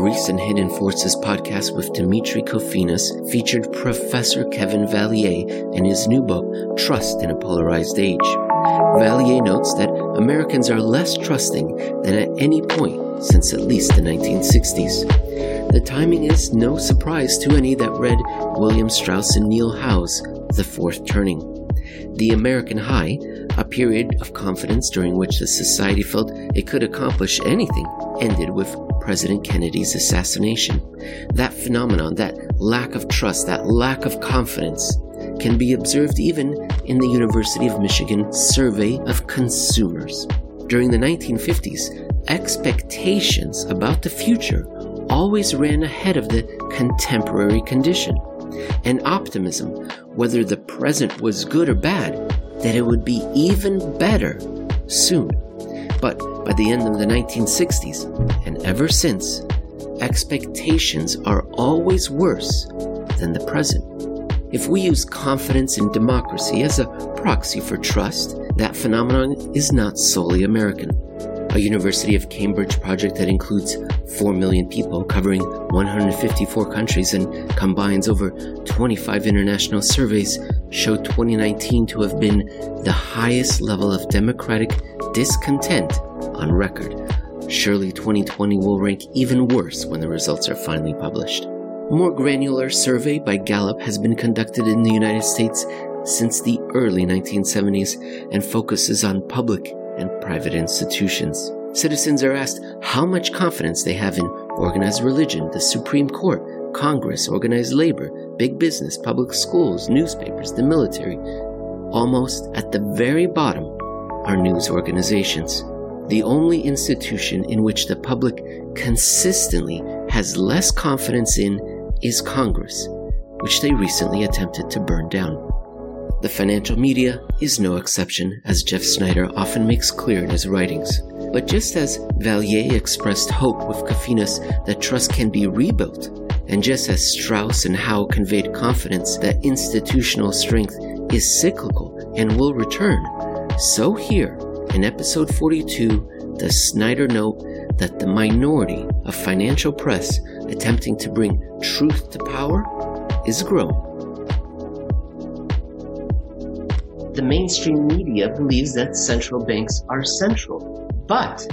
recent Hidden Forces podcast with Demetri Kofinas featured Professor Kevin Vallier and his new book, Trust in a Polarized Age. Vallier notes that Americans are less trusting than at any point since at least the 1960s. The timing is no surprise to any that read William Strauss and Neil Howe's The Fourth Turning. The American High, a period of confidence during which the society felt it could accomplish anything, ended with President Kennedy's assassination. That phenomenon, that lack of trust, that lack of confidence, can be observed even in the University of Michigan survey of consumers. During the 1950s, expectations about the future always ran ahead of the contemporary condition, and optimism, whether the present was good or bad, that it would be even better soon. But by the end of the 1960s, and ever since, expectations are always worse than the present. If we use confidence in democracy as a proxy for trust, that phenomenon is not solely American. A University of Cambridge project that includes 4 million people covering 154 countries and combines over 25 international surveys showed 2019 to have been the highest level of democratic discontent on record. Surely 2020 will rank even worse when the results are finally published. A more granular survey by Gallup has been conducted in the United States since the early 1970s and focuses on public and private institutions. Citizens are asked how much confidence they have in organized religion, the Supreme Court, Congress, organized labor, big business, public schools, newspapers, the military. Almost at the very bottom are news organizations. The only institution in which the public consistently has less confidence in is Congress, which they recently attempted to burn down. The financial media is no exception, as Jeff Snider often makes clear in his writings. But just as Vallier expressed hope with Kofinas that trust can be rebuilt, and just as Strauss and Howe conveyed confidence that institutional strength is cyclical and will return, so here, in episode 42, does Snider note that the minority of financial press attempting to bring truth to power is growing. The mainstream media believes that central banks are central, but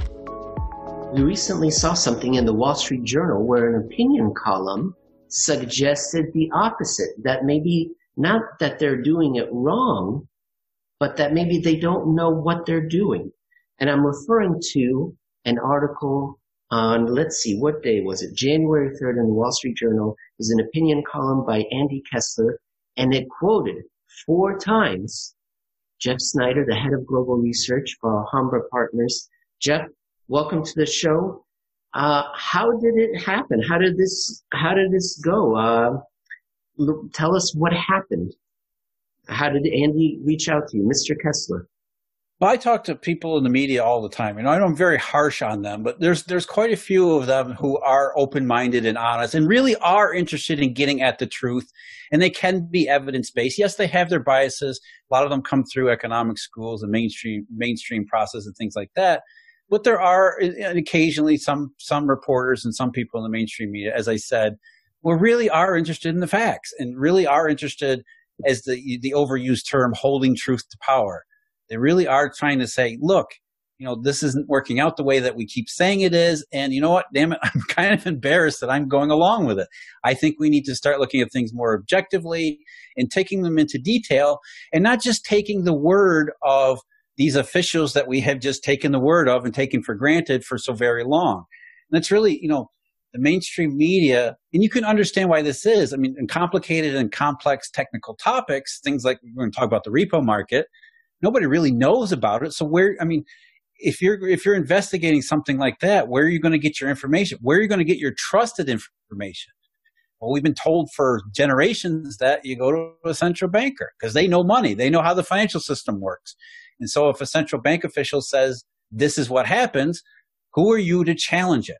we recently saw something in the Wall Street Journal where an opinion column suggested the opposite that maybe not that they're doing it wrong, but that maybe they don't know what they're doing. And I'm referring to an article on, let's see, what day was it? January 3rd in the Wall Street Journal is an opinion column by Andy Kessler, and it quoted four times Jeff Snider, the head of global research for Alhambra Partners. Jeff, welcome to the show. Uh, how did it happen? How did this, how did this go? Uh, tell us what happened. How did Andy reach out to you, Mr. Kessler? Well, I talk to people in the media all the time, and I know I'm very harsh on them, but there's there's quite a few of them who are open-minded and honest, and really are interested in getting at the truth, and they can be evidence-based. Yes, they have their biases. A lot of them come through economic schools and mainstream mainstream process and things like that. But there are occasionally some some reporters and some people in the mainstream media, as I said, who really are interested in the facts and really are interested, as the the overused term, holding truth to power they really are trying to say, look, you know, this isn't working out the way that we keep saying it is. And you know what? Damn it. I'm kind of embarrassed that I'm going along with it. I think we need to start looking at things more objectively and taking them into detail and not just taking the word of these officials that we have just taken the word of and taken for granted for so very long. And that's really, you know, the mainstream media, and you can understand why this is. I mean, in complicated and complex technical topics, things like we're going to talk about the repo market, nobody really knows about it. So where, I mean, if you're if you're investigating something like that, where are you going to get your information? Where are you going to get your trusted information? Well, we've been told for generations that you go to a central banker because they know money, they know how the financial system works. And so, if a central bank official says this is what happens, who are you to challenge it?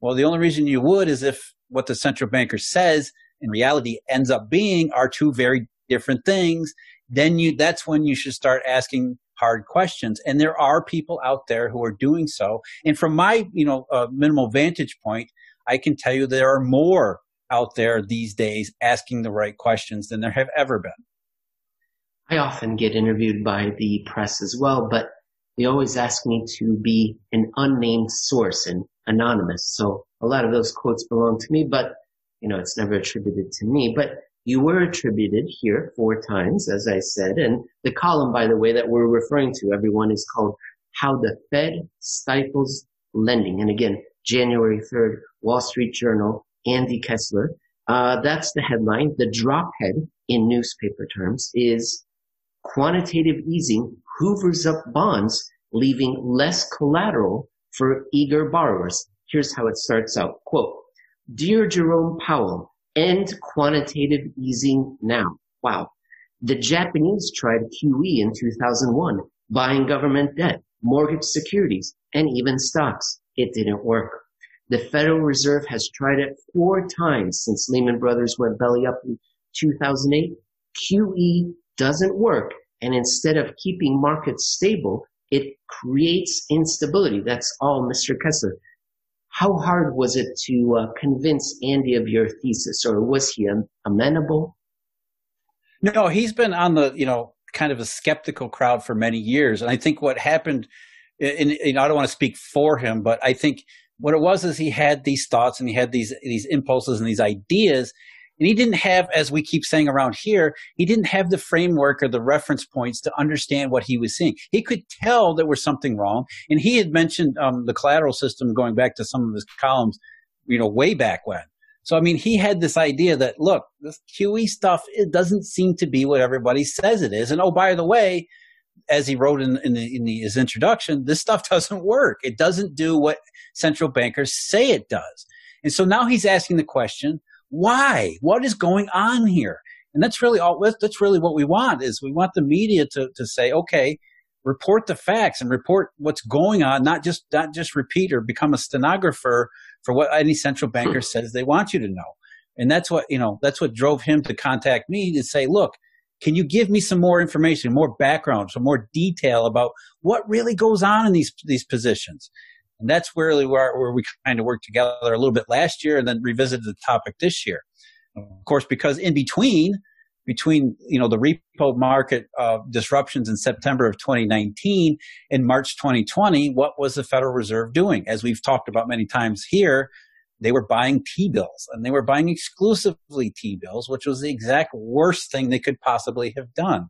Well, the only reason you would is if what the central banker says in reality ends up being are two very different things then you that's when you should start asking hard questions. And there are people out there who are doing so. And from my you know uh, minimal vantage point I can tell you there are more out there these days asking the right questions than there have ever been. I often get interviewed by the press as well, but they always ask me to be an unnamed source. And anonymous. So a lot of those quotes belong to me, but you know, it's never attributed to me. But you were attributed here four times, as I said, and the column, by the way, that we're referring to, everyone, is called How the Fed Stifles Lending. And again, January 3rd, Wall Street Journal, Andy Kessler. Uh, that's the headline. The drop head in newspaper terms is quantitative easing hoovers up bonds, leaving less collateral for eager borrowers. Here's how it starts out. Quote, Dear Jerome Powell, end quantitative easing now. Wow. The Japanese tried QE in 2001, buying government debt, mortgage securities, and even stocks. It didn't work. The Federal Reserve has tried it four times since Lehman Brothers went belly up in 2008. QE doesn't work. And instead of keeping markets stable, it creates instability. That's all, Mr. Kessler. How hard was it to uh, convince Andy of your thesis, or was he amenable? No, he's been on the you know kind of a skeptical crowd for many years, and I think what happened. And, and I don't want to speak for him, but I think what it was is he had these thoughts and he had these these impulses and these ideas, and he didn't have, as we keep saying around here, he didn't have the framework or the reference points to understand what he was seeing. He could tell there was something wrong. And he had mentioned um, the collateral system going back to some of his columns, you know, way back when. So, I mean, he had this idea that, look, this QE stuff, it doesn't seem to be what everybody says it is. And oh, by the way, as he wrote in, in, the, in the, his introduction, this stuff doesn't work. It doesn't do what central bankers say it does. And so now he's asking the question, why? What is going on here? And that's really all. That's really what we want. Is we want the media to to say, okay, report the facts and report what's going on, not just not just repeat or become a stenographer for what any central banker says they want you to know. And that's what you know. That's what drove him to contact me to say, look, can you give me some more information, more background, some more detail about what really goes on in these these positions? And that's really where, where we kind of worked together a little bit last year and then revisited the topic this year. Of course, because in between, between you know the repo market uh, disruptions in September of 2019 and March 2020, what was the Federal Reserve doing? As we've talked about many times here, they were buying T-bills and they were buying exclusively T-bills, which was the exact worst thing they could possibly have done.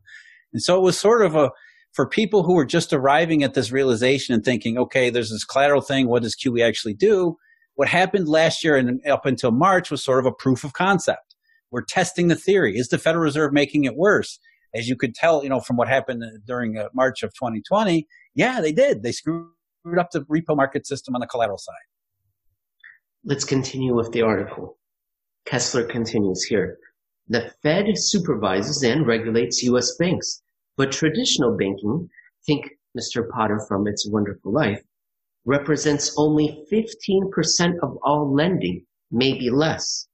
And so it was sort of a for people who are just arriving at this realization and thinking, okay, there's this collateral thing. What does QE actually do? What happened last year and up until March was sort of a proof of concept. We're testing the theory. Is the Federal Reserve making it worse? As you could tell, you know, from what happened during uh, March of 2020, yeah, they did. They screwed up the repo market system on the collateral side. Let's continue with the article. Kessler continues here. The Fed supervises and regulates U.S. banks. But traditional banking, think Mr. Potter from It's a Wonderful Life, represents only 15% of all lending, maybe less.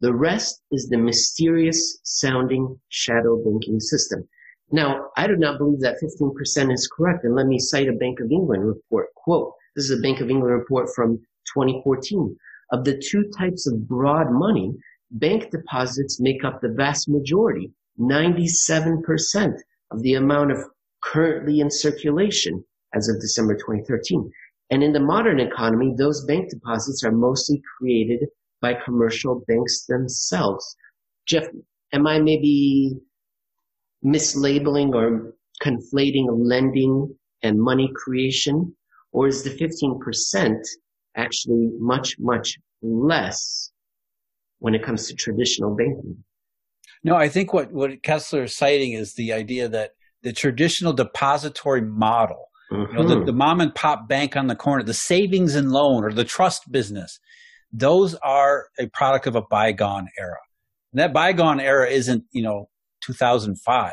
The rest is the mysterious sounding shadow banking system. Now, I do not believe that 15% is correct, and let me cite a Bank of England report. Quote, this is a Bank of England report from 2014. Of the two types of broad money, bank deposits make up the vast majority, 97% of the amount of currently in circulation as of December 2013. And in the modern economy, those bank deposits are mostly created by commercial banks themselves. Jeff, am I maybe mislabeling or conflating lending and money creation? Or is the 15% actually much, much less when it comes to traditional banking? No, I think what, what Kessler is citing is the idea that the traditional depository model, mm-hmm. you know, the, mm-hmm. the mom and pop bank on the corner, the savings and loan or the trust business, those are a product of a bygone era. And that bygone era isn't, you know, 2005.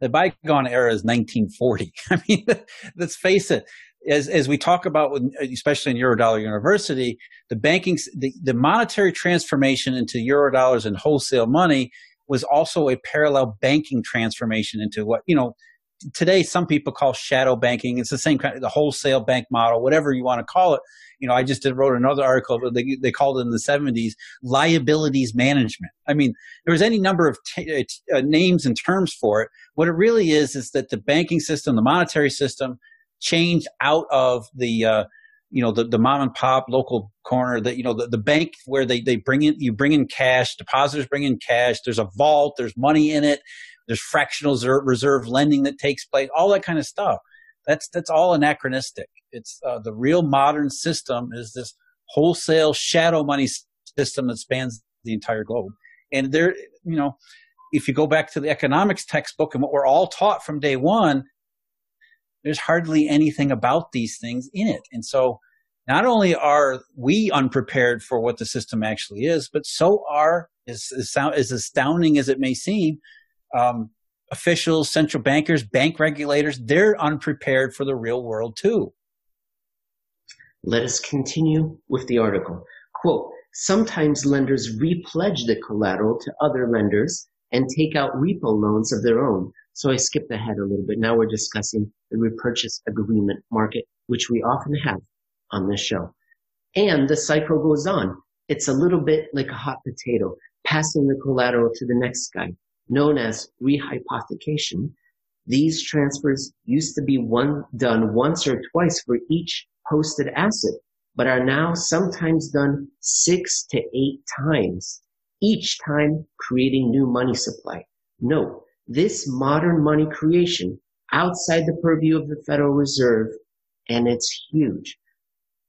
The bygone era is 1940. I mean, let's face it. As, as we talk about, especially in Eurodollar University, the banking, the, the monetary transformation into Eurodollars and wholesale money was also a parallel banking transformation into what, you know, today some people call shadow banking. It's the same kind of the wholesale bank model, whatever you want to call it. You know, I just did, wrote another article. They, they called it in the 70s liabilities management. I mean, there's any number of t- uh, names and terms for it. What it really is is that the banking system, the monetary system, changed out of the uh, you know the, the mom and pop local corner that you know the, the bank where they, they bring in you bring in cash depositors bring in cash there's a vault there's money in it there's fractional reserve lending that takes place all that kind of stuff. That's that's all anachronistic. It's uh, the real modern system is this wholesale shadow money system that spans the entire globe. And there you know if you go back to the economics textbook and what we're all taught from day one there's hardly anything about these things in it. And so not only are we unprepared for what the system actually is, but so are, as, as astounding as it may seem, um, officials, central bankers, bank regulators, they're unprepared for the real world too. Let us continue with the article. Quote, sometimes lenders repledge the collateral to other lenders and take out repo loans of their own so I skipped ahead a little bit. Now we're discussing the repurchase agreement market, which we often have on this show. And the cycle goes on. It's a little bit like a hot potato, passing the collateral to the next guy, known as rehypothecation. These transfers used to be one done once or twice for each posted asset, but are now sometimes done six to eight times, each time creating new money supply. Note, this modern money creation outside the purview of the Federal Reserve, and it's huge.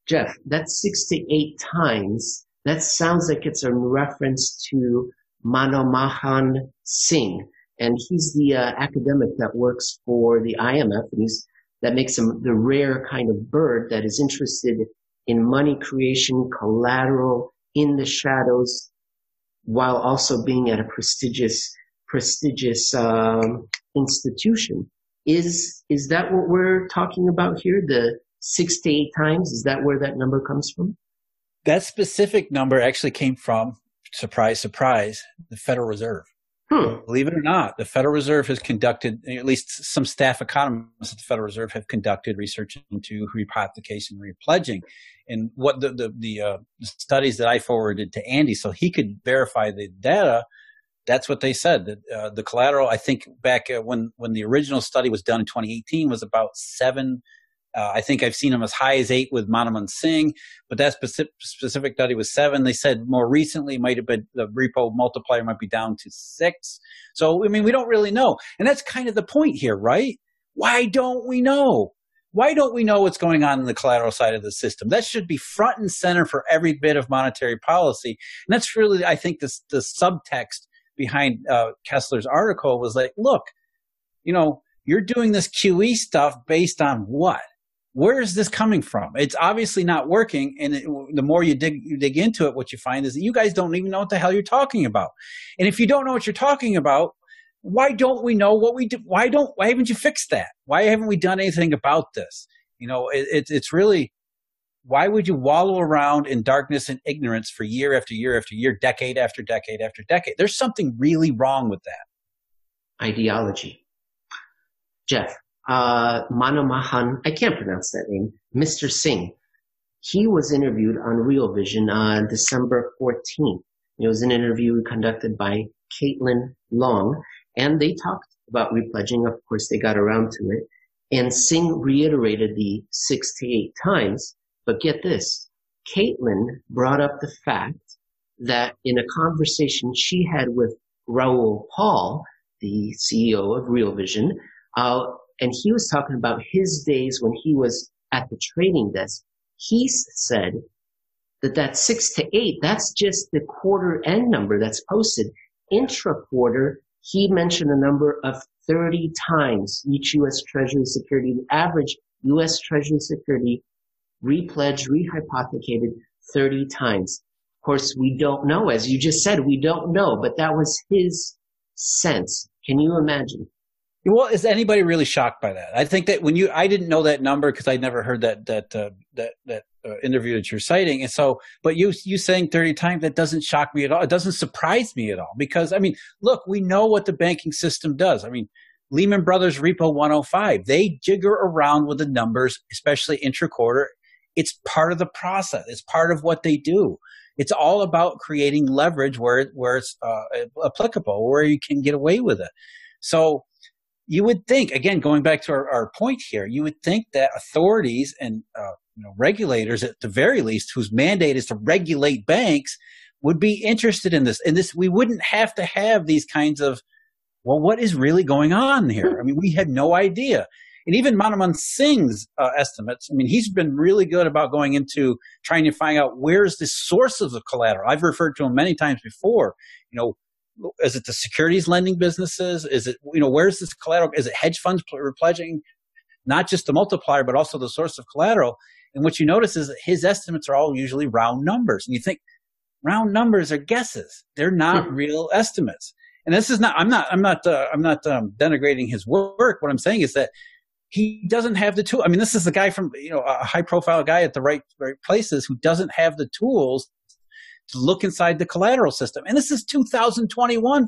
Jeff, that's six to eight times. That sounds like it's a reference to Manmohan Singh, and he's the uh, academic that works for the IMF, and he's that makes him the rare kind of bird that is interested in money creation, collateral in the shadows, while also being at a prestigious prestigious um, institution. Is is that what we're talking about here? The six to eight times is that where that number comes from? That specific number actually came from surprise, surprise, the Federal Reserve. Hmm. Believe it or not, the Federal Reserve has conducted, at least some staff economists at the Federal Reserve have conducted research into rehypothecation, and repledging, and what the the, the, uh, the studies that I forwarded to Andy, so he could verify the data that's what they said. Uh, the collateral, I think, back uh, when when the original study was done in 2018, was about seven. Uh, I think I've seen them as high as eight with Manmohan Singh, but that specific, specific study was seven. They said more recently might have been the repo multiplier might be down to six. So I mean, we don't really know, and that's kind of the point here, right? Why don't we know? Why don't we know what's going on in the collateral side of the system? That should be front and center for every bit of monetary policy, and that's really, I think, this the subtext behind uh, Kessler's article was like, look, you know, you're doing this QE stuff based on what? Where is this coming from? It's obviously not working. And it, the more you dig, you dig into it, what you find is that you guys don't even know what the hell you're talking about. And if you don't know what you're talking about, why don't we know what we do? Why don't, why haven't you fixed that? Why haven't we done anything about this? You know, it, it, it's really, why would you wallow around in darkness and ignorance for year after year after year, decade after decade after decade? There's something really wrong with that. Ideology. Jeff, uh, Manmohan, I can't pronounce that name, Mr. Singh. He was interviewed on Real Vision on December 14th. It was an interview conducted by Caitlin Long, and they talked about repledging. Of course, they got around to it. And Singh reiterated the six to eight times but get this. Caitlin brought up the fact that in a conversation she had with Raoul Paul, the CEO of Real Vision, uh, and he was talking about his days when he was at the trading desk. He said that that six to eight, that's just the quarter end number that's posted. Intra quarter, he mentioned a number of 30 times each U.S. Treasury security. The average U.S. Treasury security repledged, rehypothecated 30 times. Of course, we don't know. As you just said, we don't know, but that was his sense. Can you imagine? Well, is anybody really shocked by that? I think that when you, I didn't know that number because I never heard that that uh, that that uh, interview that you're citing, and so, but you you saying 30 times that doesn't shock me at all. It doesn't surprise me at all because I mean, look, we know what the banking system does. I mean, Lehman Brothers Repo 105. They jigger around with the numbers, especially intra-quarter. It's part of the process. It's part of what they do. It's all about creating leverage where where it's uh, applicable, where you can get away with it. So you would think, again, going back to our, our point here, you would think that authorities and uh, you know, regulators, at the very least, whose mandate is to regulate banks, would be interested in this. And this, we wouldn't have to have these kinds of, well, what is really going on here? I mean, we had no idea. And even Manmohan Singh's uh, estimates, I mean, he's been really good about going into trying to find out where's the source of the collateral. I've referred to him many times before. You know, is it the securities lending businesses? Is it, you know, where's this collateral? Is it hedge funds pledging not just the multiplier, but also the source of collateral? And what you notice is that his estimates are all usually round numbers. And you think round numbers are guesses. They're not hmm. real estimates. And this is not, I'm not, I'm not, uh, I'm not um, denigrating his work. What I'm saying is that he doesn't have the tool. I mean, this is the guy from, you know, a high profile guy at the right, right places who doesn't have the tools to look inside the collateral system. And this is 2021.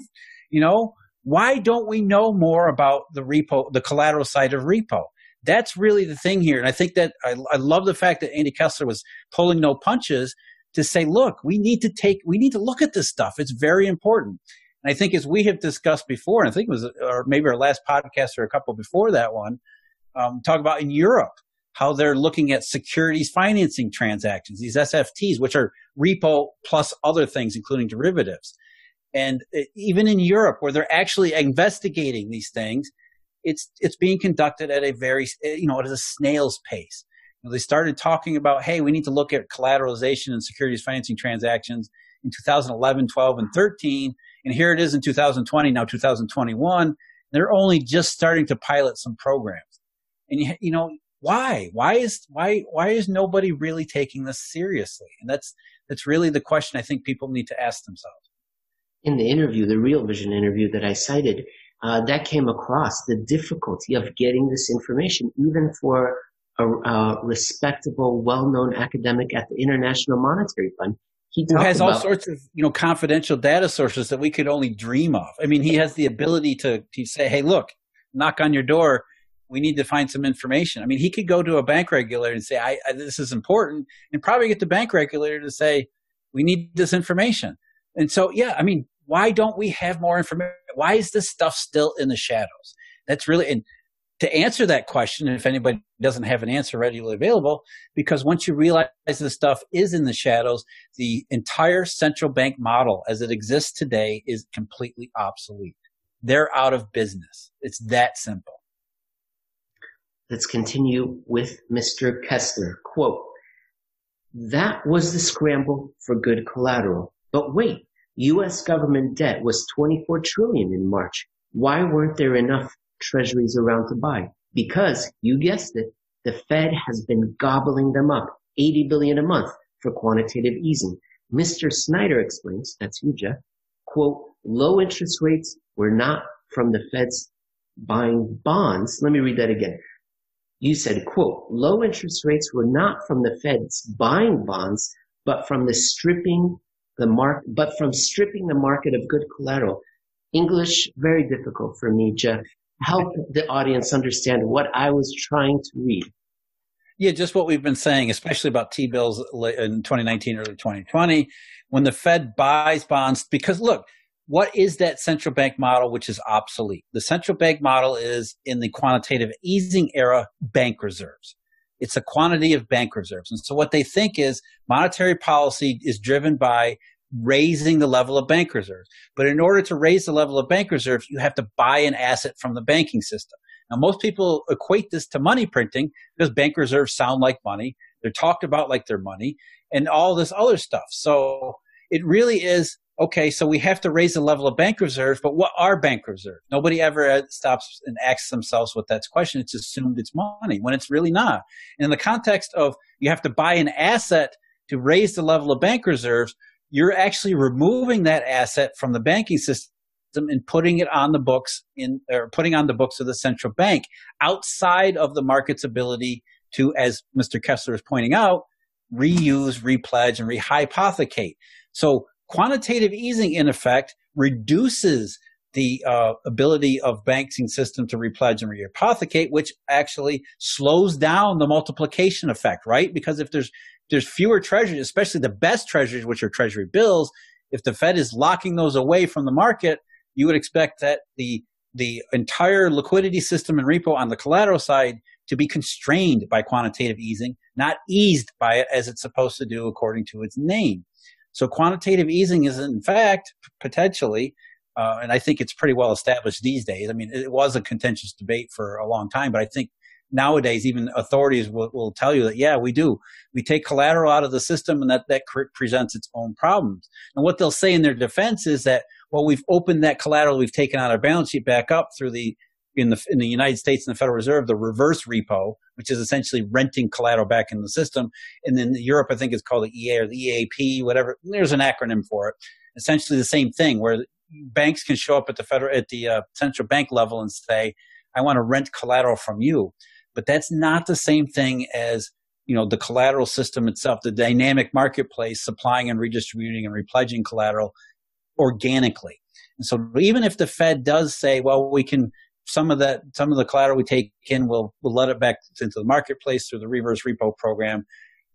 You know, why don't we know more about the repo, the collateral side of repo? That's really the thing here. And I think that I, I love the fact that Andy Kessler was pulling no punches to say, look, we need to take, we need to look at this stuff. It's very important. And I think as we have discussed before, and I think it was, or maybe our last podcast or a couple before that one, um, talk about in Europe, how they're looking at securities financing transactions, these SFTs, which are repo plus other things, including derivatives. And uh, even in Europe, where they're actually investigating these things, it's it's being conducted at a very uh, you know at a snail's pace. You know, they started talking about, hey, we need to look at collateralization and securities financing transactions in 2011, 12, and 13, and here it is in 2020, now 2021. They're only just starting to pilot some programs, and you, you know why? Why is why why is nobody really taking this seriously? And that's that's really the question i think people need to ask themselves. In the interview the real vision interview that i cited uh, that came across the difficulty of getting this information even for a, a respectable well-known academic at the international monetary fund. He has about, all sorts of you know confidential data sources that we could only dream of. I mean he has the ability to, to say hey look knock on your door we need to find some information. I mean, he could go to a bank regulator and say, I, I, this is important, and probably get the bank regulator to say, we need this information. And so, yeah, I mean, why don't we have more information? Why is this stuff still in the shadows? That's really, and to answer that question, if anybody doesn't have an answer readily available, because once you realize this stuff is in the shadows, the entire central bank model as it exists today is completely obsolete. They're out of business. It's that simple. Let's continue with Mr. Kessler. Quote, that was the scramble for good collateral. But wait, U.S. government debt was 24 trillion in March. Why weren't there enough treasuries around to buy? Because, you guessed it, the Fed has been gobbling them up, 80 billion a month for quantitative easing. Mr. Snider explains, that's you, Jeff, quote, low interest rates were not from the Fed's buying bonds. Let me read that again you said, quote, low interest rates were not from the Fed's buying bonds, but from the stripping the mark, but from stripping the market of good collateral. English, very difficult for me, Jeff. Help the audience understand what I was trying to read. Yeah, just what we've been saying, especially about T bills in 2019, early 2020, when the Fed buys bonds, because look, what is that central bank model which is obsolete? The central bank model is in the quantitative easing era bank reserves. It's a quantity of bank reserves. And so what they think is monetary policy is driven by raising the level of bank reserves. But in order to raise the level of bank reserves, you have to buy an asset from the banking system. Now, most people equate this to money printing because bank reserves sound like money. They're talked about like they're money and all this other stuff. So it really is okay, so we have to raise the level of bank reserves, but what are bank reserves? Nobody ever uh, stops and asks themselves what that's question. It's assumed it's money when it's really not. And in the context of you have to buy an asset to raise the level of bank reserves, you're actually removing that asset from the banking system and putting it on the books in or putting on the books of the central bank outside of the market's ability to, as Mr. Kessler is pointing out, reuse, repledge, and rehypothecate. So quantitative easing, in effect, reduces the uh, ability of banking system to repledge and rehypothecate, which actually slows down the multiplication effect, right? Because if there's there's fewer treasuries, especially the best treasuries, which are treasury bills, if the Fed is locking those away from the market, you would expect that the the entire liquidity system and repo on the collateral side to be constrained by quantitative easing, not eased by it as it's supposed to do according to its name. So quantitative easing is in fact potentially, uh, and I think it's pretty well established these days. I mean, it was a contentious debate for a long time, but I think nowadays even authorities will, will tell you that yeah we do we take collateral out of the system and that that presents its own problems and what they'll say in their defense is that well we've opened that collateral we've taken out our balance sheet back up through the in the in the United States and the Federal Reserve the reverse repo which is essentially renting collateral back in the system. And then Europe I think is called the EA or the EAP whatever. There's an acronym for it. Essentially the same thing where banks can show up at the federal at the uh, central bank level and say I want to rent collateral from you. But that's not the same thing as you know the collateral system itself, the dynamic marketplace supplying and redistributing and repledging collateral organically. And so even if the Fed does say, well, we can some of that some of the collateral we take in we'll we'll let it back into the marketplace through the reverse repo program.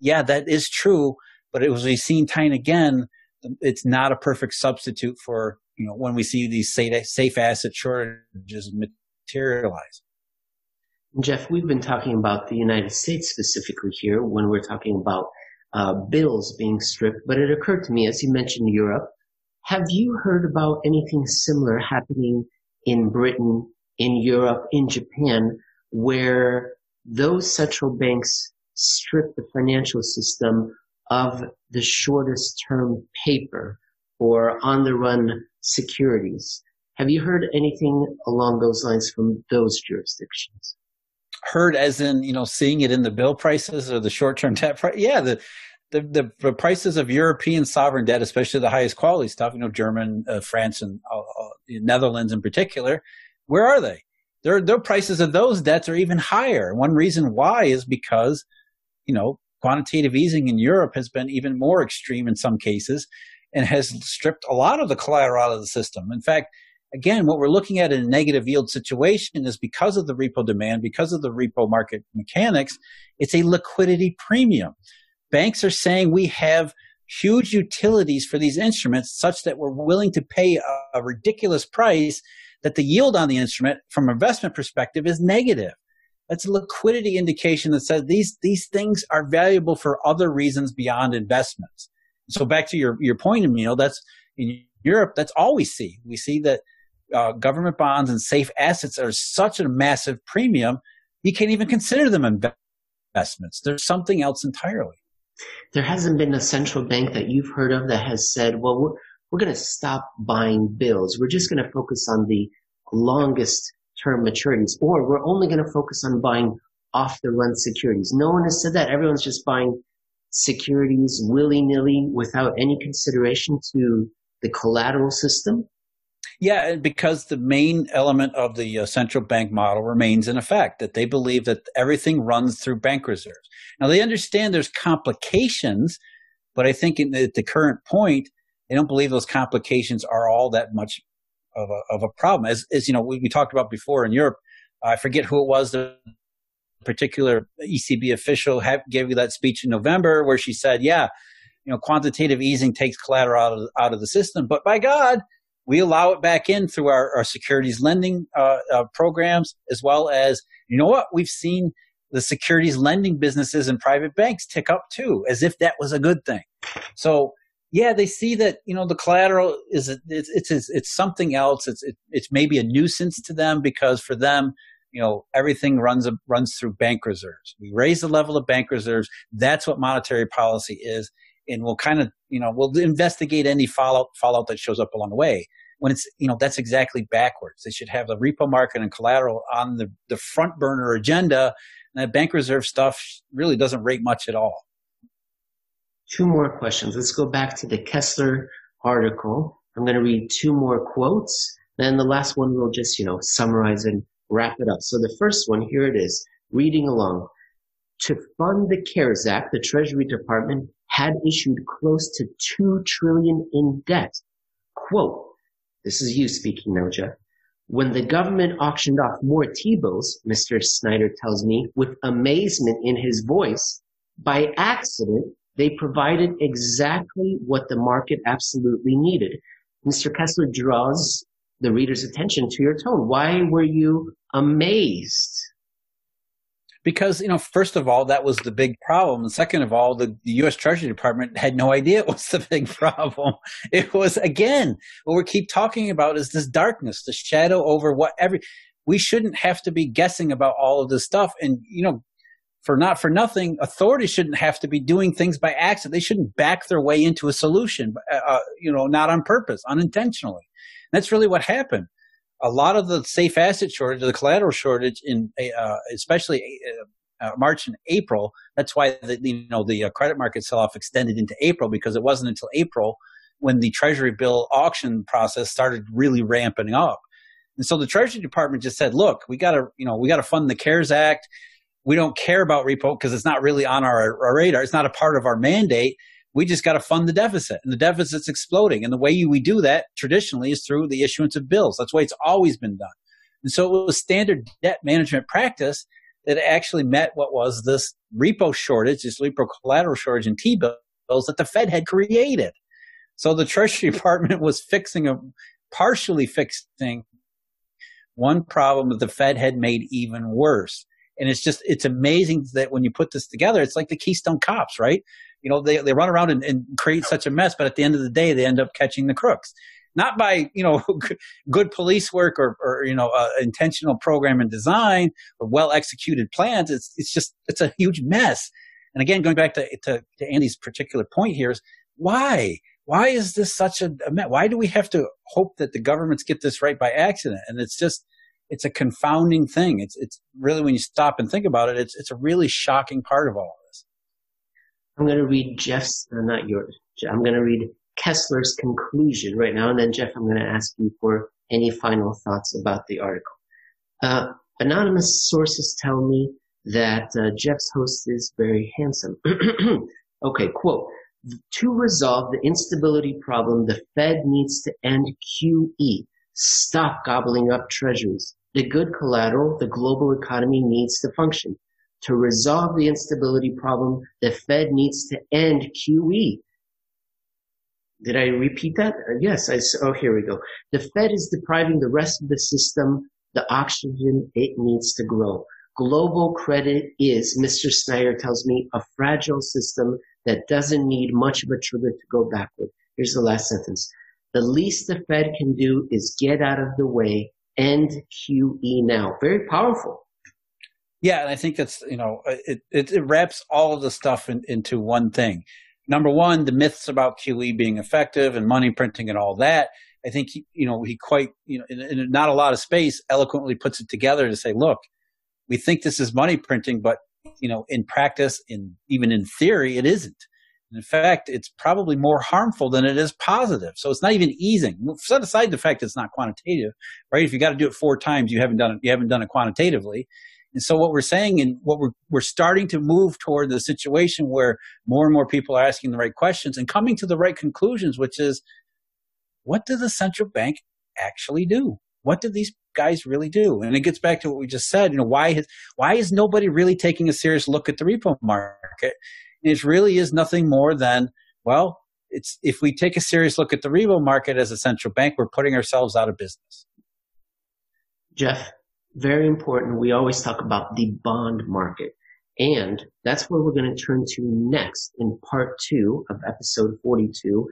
Yeah, that is true, but it was we've seen time again, it's not a perfect substitute for you know when we see these safe, safe asset shortages materialize. Jeff, we've been talking about the United States specifically here when we're talking about uh, bills being stripped, but it occurred to me, as you mentioned Europe, have you heard about anything similar happening in Britain, in Europe, in Japan, where those central banks strip the financial system of the shortest term paper or on the run securities? Have you heard anything along those lines from those jurisdictions? heard as in you know seeing it in the bill prices or the short term debt price. Yeah, the, the, the the prices of European sovereign debt, especially the highest quality stuff, you know, German, uh, France, and uh, uh, Netherlands in particular, where are they? Their their prices of those debts are even higher. One reason why is because you know quantitative easing in Europe has been even more extreme in some cases and has stripped a lot of the collateral out of the system. In fact, again, what we're looking at in a negative yield situation is because of the repo demand, because of the repo market mechanics, it's a liquidity premium. Banks are saying we have huge utilities for these instruments such that we're willing to pay a, a ridiculous price that the yield on the instrument from investment perspective is negative. That's a liquidity indication that says these, these things are valuable for other reasons beyond investments. So back to your, your point, Emil, that's in Europe, that's all we see. We see that uh, government bonds and safe assets are such a massive premium, you can't even consider them investments. There's something else entirely. There hasn't been a central bank that you've heard of that has said, well, we're, going to stop buying bills. We're just going to focus on the longest term maturities, or we're only going to focus on buying off the run securities. No one has said that. Everyone's just buying securities willy nilly without any consideration to the collateral system. Yeah, because the main element of the uh, central bank model remains in effect that they believe that everything runs through bank reserves. Now they understand there's complications, but I think the, at the current point, they don't believe those complications are all that much of a, of a problem. As, as you know, we, we talked about before in Europe, I forget who it was, the particular ECB official have, gave you that speech in November where she said, yeah, you know, quantitative easing takes collateral out of, out of the system, but by God, we allow it back in through our, our securities lending uh, uh, programs, as well as, you know what, we've seen the securities lending businesses and private banks tick up too, as if that was a good thing. So, yeah, they see that you know the collateral is it's it's it's something else. It's it, it's maybe a nuisance to them because for them, you know, everything runs runs through bank reserves. We raise the level of bank reserves. That's what monetary policy is and we'll kind of you know we'll investigate any fallout fallout that shows up along the way when it's you know that's exactly backwards they should have the repo market and collateral on the, the front burner agenda and that bank reserve stuff really doesn't rate much at all two more questions let's go back to the kessler article i'm going to read two more quotes then the last one we'll just you know summarize and wrap it up so the first one here it is reading along to fund the CARES Act, the Treasury Department had issued close to 2 trillion in debt. Quote, this is you speaking Noja. When the government auctioned off more T-bills, Mr. Snider tells me with amazement in his voice, by accident, they provided exactly what the market absolutely needed. Mr. Kessler draws the reader's attention to your tone. Why were you amazed? because you know first of all that was the big problem and second of all the, the, u.s treasury department had no idea it was the big problem it was again what we keep talking about is this darkness the shadow over what every we shouldn't have to be guessing about all of this stuff and you know for not for nothing authorities shouldn't have to be doing things by accident they shouldn't back their way into a solution uh, uh you know not on purpose unintentionally that's really what happened a lot of the safe asset shortage, the collateral shortage in uh, especially uh, uh, March and April. That's why the, you know the uh, credit market sell-off extended into April because it wasn't until April when the Treasury bill auction process started really ramping up. And so the Treasury Department just said, "Look, we got to you know we got to fund the CARES Act. We don't care about repo because it's not really on our, our radar. It's not a part of our mandate." we just got to fund the deficit and the deficit's exploding. And the way we do that traditionally is through the issuance of bills. That's way it's always been done. And so it was standard debt management practice that actually met what was this repo shortage, this repo collateral shortage in T bills that the Fed had created. So the Treasury Department was fixing a partially fixing one problem that the Fed had made even worse. And it's just, it's amazing that when you put this together, it's like the Keystone Cops, right? you know, they, they run around and, and create such a mess, but at the end of the day, they end up catching the crooks. Not by, you know, good police work or, or you know, uh, intentional program and design or well executed plans. It's, it's just, it's a huge mess. And again, going back to, to, to Andy's particular point here is why? Why is this such a, a mess? Why do we have to hope that the governments get this right by accident? And it's just, it's a confounding thing. It's, it's really, when you stop and think about it, it's, it's a really shocking part of all of this. I'm going to read Jeff's, uh, not yours. I'm going to read Kessler's conclusion right now, and then Jeff, I'm going to ask you for any final thoughts about the article. Uh, anonymous sources tell me that uh, Jeff's host is very handsome. okay, quote. To resolve the instability problem, the Fed needs to end QE. Stop gobbling up treasuries. The good collateral, the global economy needs to function. To resolve the instability problem, the Fed needs to end QE. Did I repeat that? Uh, yes. I, oh, here we go. The Fed is depriving the rest of the system the oxygen it needs to grow. Global credit is, Mr. Snider tells me, a fragile system that doesn't need much of a trigger to go backward. Here's the last sentence. The least the Fed can do is get out of the way, end QE now. Very powerful. Yeah, and I think that's you know it it, it wraps all of the stuff in, into one thing. Number one, the myths about QE being effective and money printing and all that. I think he, you know he quite you know in, in not a lot of space eloquently puts it together to say, look, we think this is money printing, but you know in practice, in even in theory, it isn't. In fact, it's probably more harmful than it is positive. So it's not even easing. Set aside the fact it's not quantitative, right? If you got to do it four times, you haven't done it. You haven't done it quantitatively. And so what we're saying and what we're, we're starting to move toward the situation where more and more people are asking the right questions and coming to the right conclusions, which is what does the central bank actually do? What do these guys really do? And it gets back to what we just said. You know, why has, why is nobody really taking a serious look at the repo market? It really is nothing more than, well, it's, if we take a serious look at the repo market as a central bank, we're putting ourselves out of business. Jeff, very important. We always talk about the bond market. And that's where we're going to turn to next in part two of episode 42.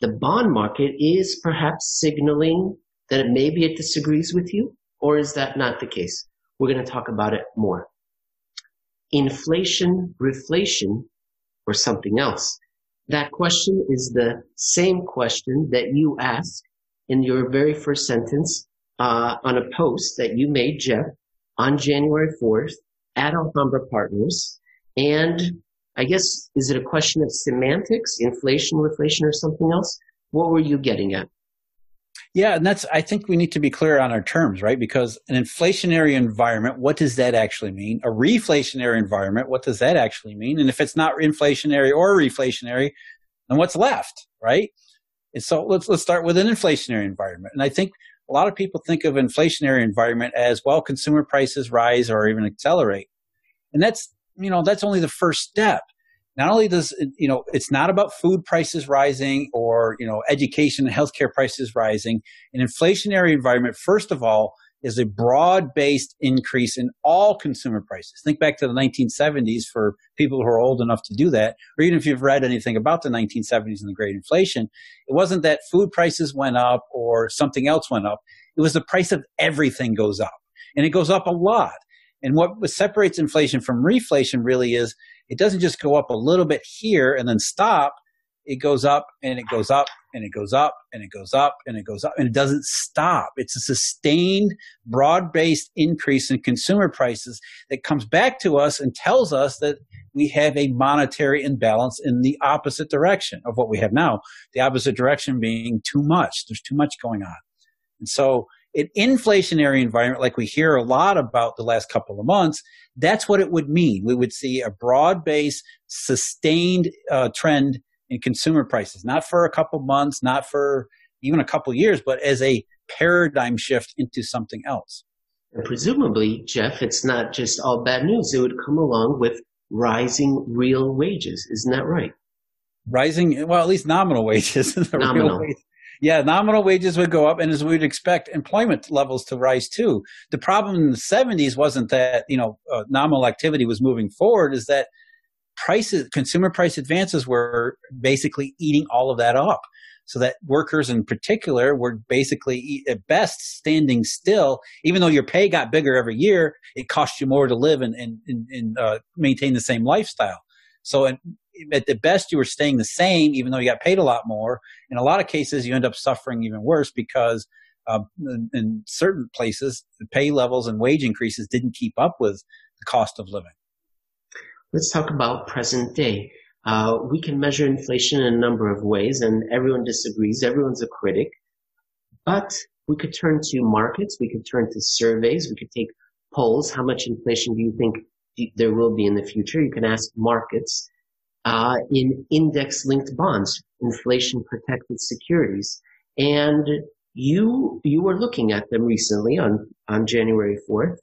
The bond market is perhaps signaling that maybe it disagrees with you, or is that not the case? We're going to talk about it more. Inflation, reflation, or something else. That question is the same question that you asked in your very first sentence uh, on a post that you made, Jeff, on January 4th at Alhambra Partners. And I guess, is it a question of semantics, inflation, reflation, or something else? What were you getting at? Yeah, and that's, I think we need to be clear on our terms, right? Because an inflationary environment, what does that actually mean? A reflationary environment, what does that actually mean? And if it's not inflationary or reflationary, then what's left, right? And so let's let's start with an inflationary environment. And I think a lot of people think of inflationary environment as well consumer prices rise or even accelerate. And that's you know that's only the first step. Not only does you know it's not about food prices rising or you know education and healthcare prices rising. An inflationary environment, first of all, is a broad based increase in all consumer prices. Think back to the 1970s for people who are old enough to do that, or even if you've read anything about the 1970s and the Great Inflation, it wasn't that food prices went up or something else went up. It was the price of everything goes up, and it goes up a lot. And what separates inflation from reflation really is it doesn't just go up a little bit here and then stop it goes up and it goes up and it goes up and it goes up and it goes up and it doesn't stop. It's a sustained, broad based increase in consumer prices that comes back to us and tells us that we have a monetary imbalance in the opposite direction of what we have now. The opposite direction being too much. There's too much going on. And so, an inflationary environment, like we hear a lot about the last couple of months, that's what it would mean. We would see a broad based, sustained uh, trend in consumer prices, not for a couple months, not for even a couple years, but as a paradigm shift into something else. And presumably, Jeff, it's not just all bad news. It would come along with rising real wages. Isn't that right? Rising, well, at least nominal wages. nominal. Yeah, nominal wages would go up, and as we'd expect, employment levels to rise too. The problem in the 70s wasn't that you know uh, nominal activity was moving forward; is that prices, consumer price advances were basically eating all of that up. So that workers in particular were basically at best standing still, even though your pay got bigger every year, it cost you more to live and, and, and, uh, maintain the same lifestyle. So at the best, you were staying the same, even though you got paid a lot more. In a lot of cases, you end up suffering even worse because uh, in, in certain places, the pay levels and wage increases didn't keep up with the cost of living. Let's talk about present day. Uh, we can measure inflation in a number of ways, and everyone disagrees. Everyone's a critic. But we could turn to markets. We could turn to surveys. We could take polls. How much inflation do you think there will be in the future? You can ask markets. Uh, in index linked bonds, inflation protected securities. And you, you were looking at them recently on, on January 4th.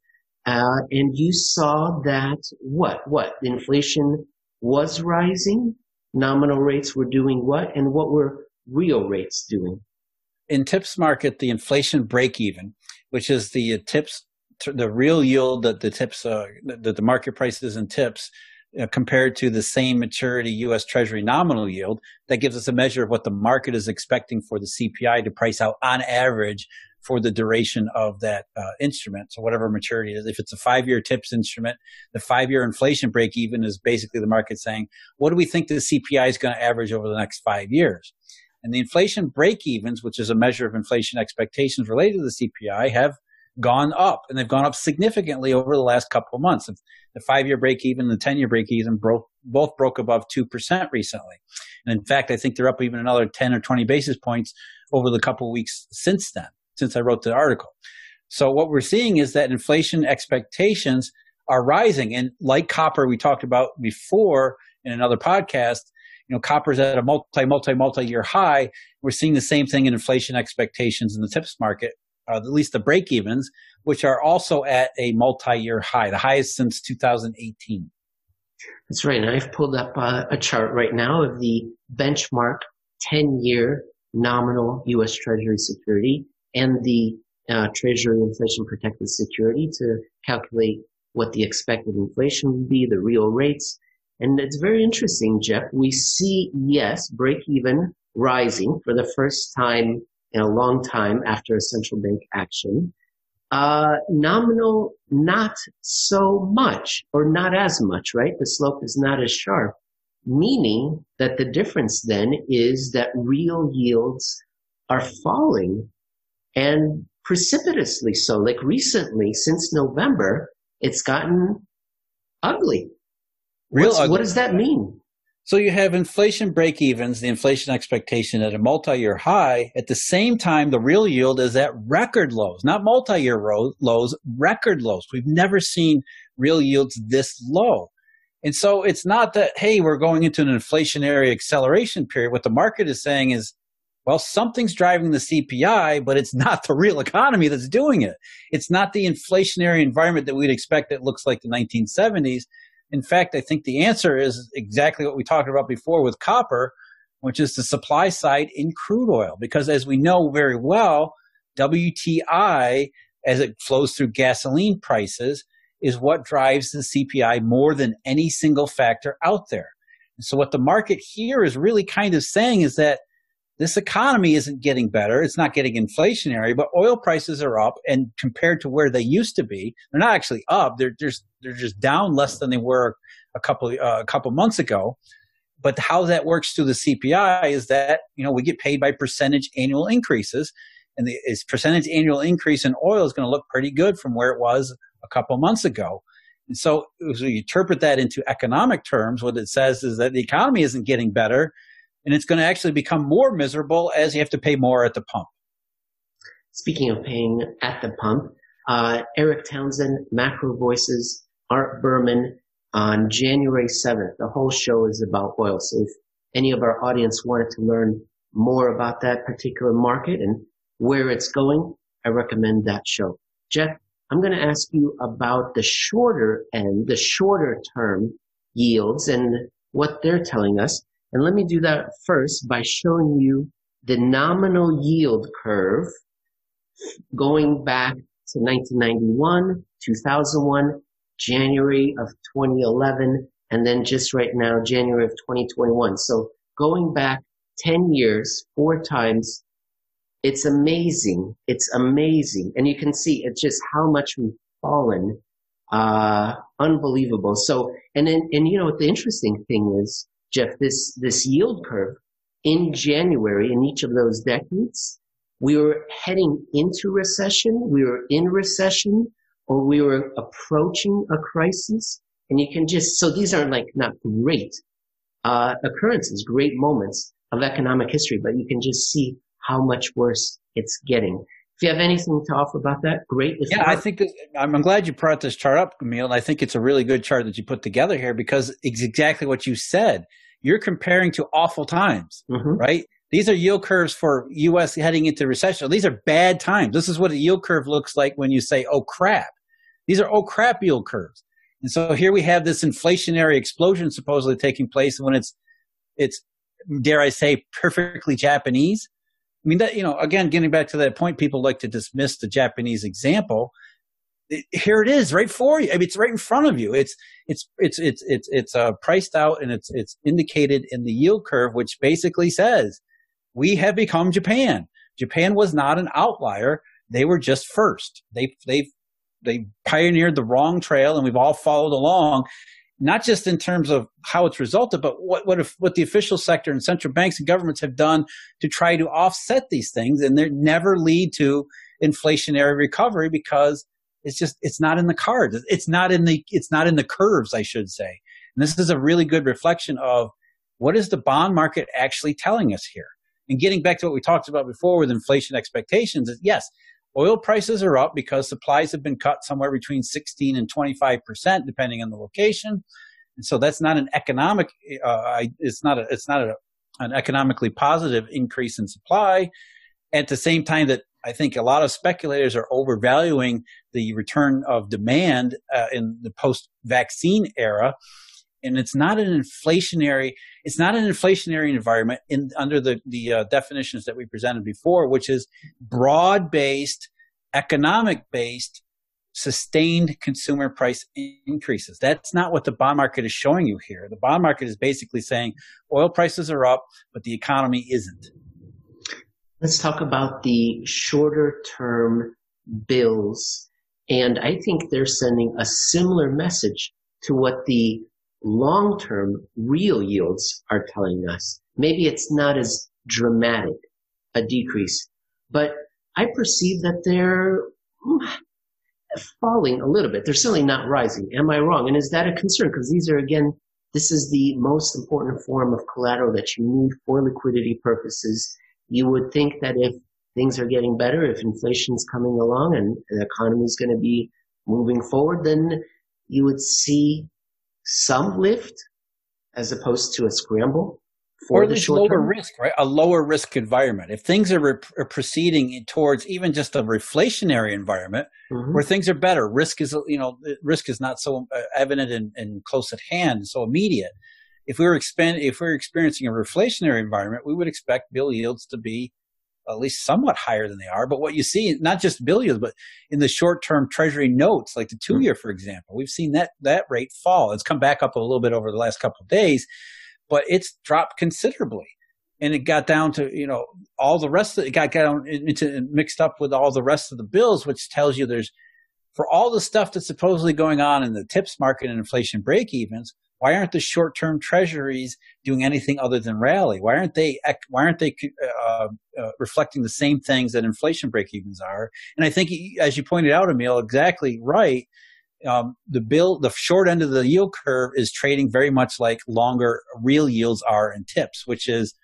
Uh, and you saw that what? What? Inflation was rising, nominal rates were doing what, and what were real rates doing? In TIPS market, the inflation break even, which is the TIPS, the real yield that the TIPS, uh, that the market prices and TIPS uh, compared to the same maturity U.S. Treasury nominal yield, that gives us a measure of what the market is expecting for the CPI to price out on average for the duration of that uh, instrument. So whatever maturity is, if it's a five-year TIPS instrument, the five-year inflation break even is basically the market saying, what do we think the CPI is going to average over the next five years? And the inflation break evens, which is a measure of inflation expectations related to the CPI, have gone up and they've gone up significantly over the last couple of months. The five-year break even, the 10-year break even broke, both broke above 2% recently. And in fact, I think they're up even another 10 or 20 basis points over the couple of weeks since then since I wrote the article. So what we're seeing is that inflation expectations are rising. And like copper, we talked about before in another podcast, you know, copper's at a multi, multi, multi year high. We're seeing the same thing in inflation expectations in the TIPS market, uh, at least the break evens, which are also at a multi year high, the highest since 2018. That's right. And I've pulled up uh, a chart right now of the benchmark 10 year nominal U.S. Treasury security and the uh, Treasury inflation protected security to calculate what the expected inflation would be, the real rates. And it's very interesting, Jeff. We see, yes, break even rising for the first time in a long time after a central bank action. Uh, nominal, not so much or not as much, right? The slope is not as sharp, meaning that the difference then is that real yields are falling and precipitously so. Like recently, since November, it's gotten ugly. Real ugly. What does that mean? So you have inflation break evens, the inflation expectation at a multi-year high. At the same time, the real yield is at record lows, not multi-year lows, record lows. We've never seen real yields this low. And so it's not that, hey, we're going into an inflationary acceleration period. What the market is saying is Well, something's driving the CPI, but it's not the real economy that's doing it. It's not the inflationary environment that we'd expect that looks like the 1970s. In fact, I think the answer is exactly what we talked about before with copper, which is the supply side in crude oil. Because as we know very well, WTI, as it flows through gasoline prices, is what drives the CPI more than any single factor out there. And so what the market here is really kind of saying is that this economy isn't getting better. It's not getting inflationary, but oil prices are up and compared to where they used to be, they're not actually up. They're just, they're just down less than they were a couple, uh, a couple months ago. But how that works through the CPI is that, you know, we get paid by percentage annual increases and the percentage annual increase in oil is going to look pretty good from where it was a couple months ago. And so, as we interpret that into economic terms, what it says is that the economy isn't getting better and it's going to actually become more miserable as you have to pay more at the pump. Speaking of paying at the pump, uh, Erik Townsend, Macro Voices, Art Berman on January 7th. The whole show is about oil. So if any of our audience wanted to learn more about that particular market and where it's going, I recommend that show. Jeff, I'm going to ask you about the shorter end, the shorter term yields and what they're telling us. And let me do that first by showing you the nominal yield curve going back to 1991, 2001, January of 2011, and then just right now, January of 2021. So going back 10 years, four times, it's amazing. It's amazing. And you can see it's just how much we've fallen. Uh, unbelievable. So, and then, and you know what the interesting thing is, Jeff, this, this yield curve in January in each of those decades, we were heading into recession, we were in recession, or we were approaching a crisis. And you can just, so these are like not great uh, occurrences, great moments of economic history, but you can just see how much worse it's getting. If you have anything to offer about that, great. If yeah, I think this, I'm glad you brought this chart up, Camille. And I think it's a really good chart that you put together here because it's exactly what you said you're comparing to awful times, mm-hmm. right? These are yield curves for U.S. heading into recession. These are bad times. This is what a yield curve looks like when you say, oh crap. These are oh crap yield curves. And so here we have this inflationary explosion supposedly taking place when it's, it's, dare I say, perfectly Japanese. I mean, that, you know, again, getting back to that point, people like to dismiss the Japanese example here it is right for you. I mean, it's right in front of you. It's it's it's it's it's it's uh, priced out and it's it's indicated in the yield curve, which basically says we have become Japan. Japan was not an outlier; they were just first. They they they pioneered the wrong trail, and we've all followed along. Not just in terms of how it's resulted, but what what if what the official sector and central banks and governments have done to try to offset these things, and they never lead to inflationary recovery because it's just it's not in the cards. It's not in the it's not in the curves, I should say. And this is a really good reflection of what is the bond market actually telling us here. And getting back to what we talked about before with inflation expectations is yes, oil prices are up because supplies have been cut somewhere between 16 and 25 percent, depending on the location. And so that's not an economic. Uh, it's not a. It's not a, an economically positive increase in supply. At the same time that I think a lot of speculators are overvaluing the return of demand uh, in the post-vaccine era, and it's not an inflationary. It's not an inflationary environment in under the the uh, definitions that we presented before, which is broad-based, economic-based, sustained consumer price increases. That's not what the bond market is showing you here. The bond market is basically saying oil prices are up, but the economy isn't. Let's talk about the shorter term bills. And I think they're sending a similar message to what the long term real yields are telling us. Maybe it's not as dramatic a decrease, but I perceive that they're hmm, falling a little bit. They're certainly not rising. Am I wrong? And is that a concern? Because these are, again, this is the most important form of collateral that you need for liquidity purposes you would think that if things are getting better, if inflation's coming along and the economy is going to be moving forward, then you would see some lift as opposed to a scramble for or the short lower term. risk, right? A lower risk environment. If things are, re- are proceeding towards even just a reflationary environment Mhm. where things are better, risk is you know risk is not so uh, evident and, and close at hand, so immediate. If we were expand, if we are experiencing a reflationary environment, we would expect bill yields to be at least somewhat higher than they are. But what you see, not just bill yields, but in the short-term Treasury notes, like the two-year, hmm. for example, we've seen that that rate fall. It's come back up a little bit over the last couple of days, but it's dropped considerably. And it got down to you know all the rest of it got down into mixed up with all the rest of the bills, which tells you there's for all the stuff that's supposedly going on in the TIPS market and inflation break evens. Why aren't the short term treasuries doing anything other than rally? Why aren't they why aren't they uh, uh, reflecting the same things that inflation break evens are? And I think, as you pointed out, Emil, exactly right. Um, the bill, the short end of the yield curve is trading very much like longer real yields are in TIPS, which is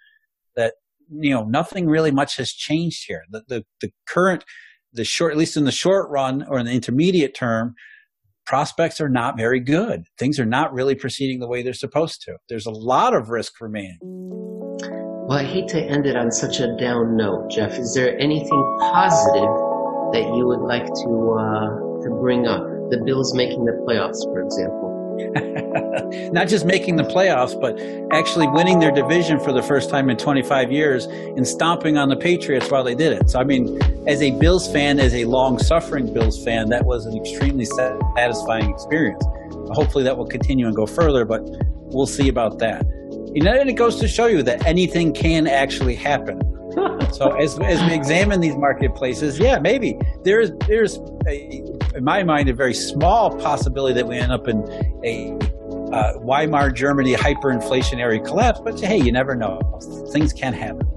that you know nothing really much has changed here. The the, the current, the short, at least in the short run or in the intermediate term, prospects are not very good. Things are not really proceeding the way they're supposed to. There's a lot of risk remaining. Well, I hate to end it on such a down note, Jeff. Is there anything positive that you would like to uh, to bring up? The Bills making the playoffs, for example. not just making the playoffs, but actually winning their division for the first time in 25 years and stomping on the Patriots while they did it. So, I mean, as a Bills fan, as a long suffering Bills fan, that was an extremely satisfying experience. Hopefully, that will continue and go further, but we'll see about that. And it goes to show you that anything can actually happen. So as, as we examine these marketplaces, yeah, maybe there's there's a, in my mind a very small possibility that we end up in a uh, Weimar Germany hyperinflationary collapse. But hey, you never know; things can happen.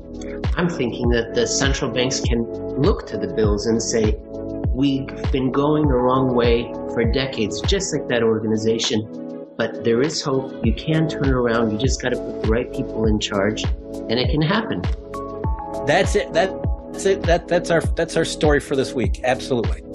I'm thinking that the central banks can look to the bills and say, "We've been going the wrong way for decades, just like that organization." But there is hope. You can turn around. You just got to put the right people in charge, and it can happen. That's it. That's it. That that's our that's our story for this week. Absolutely.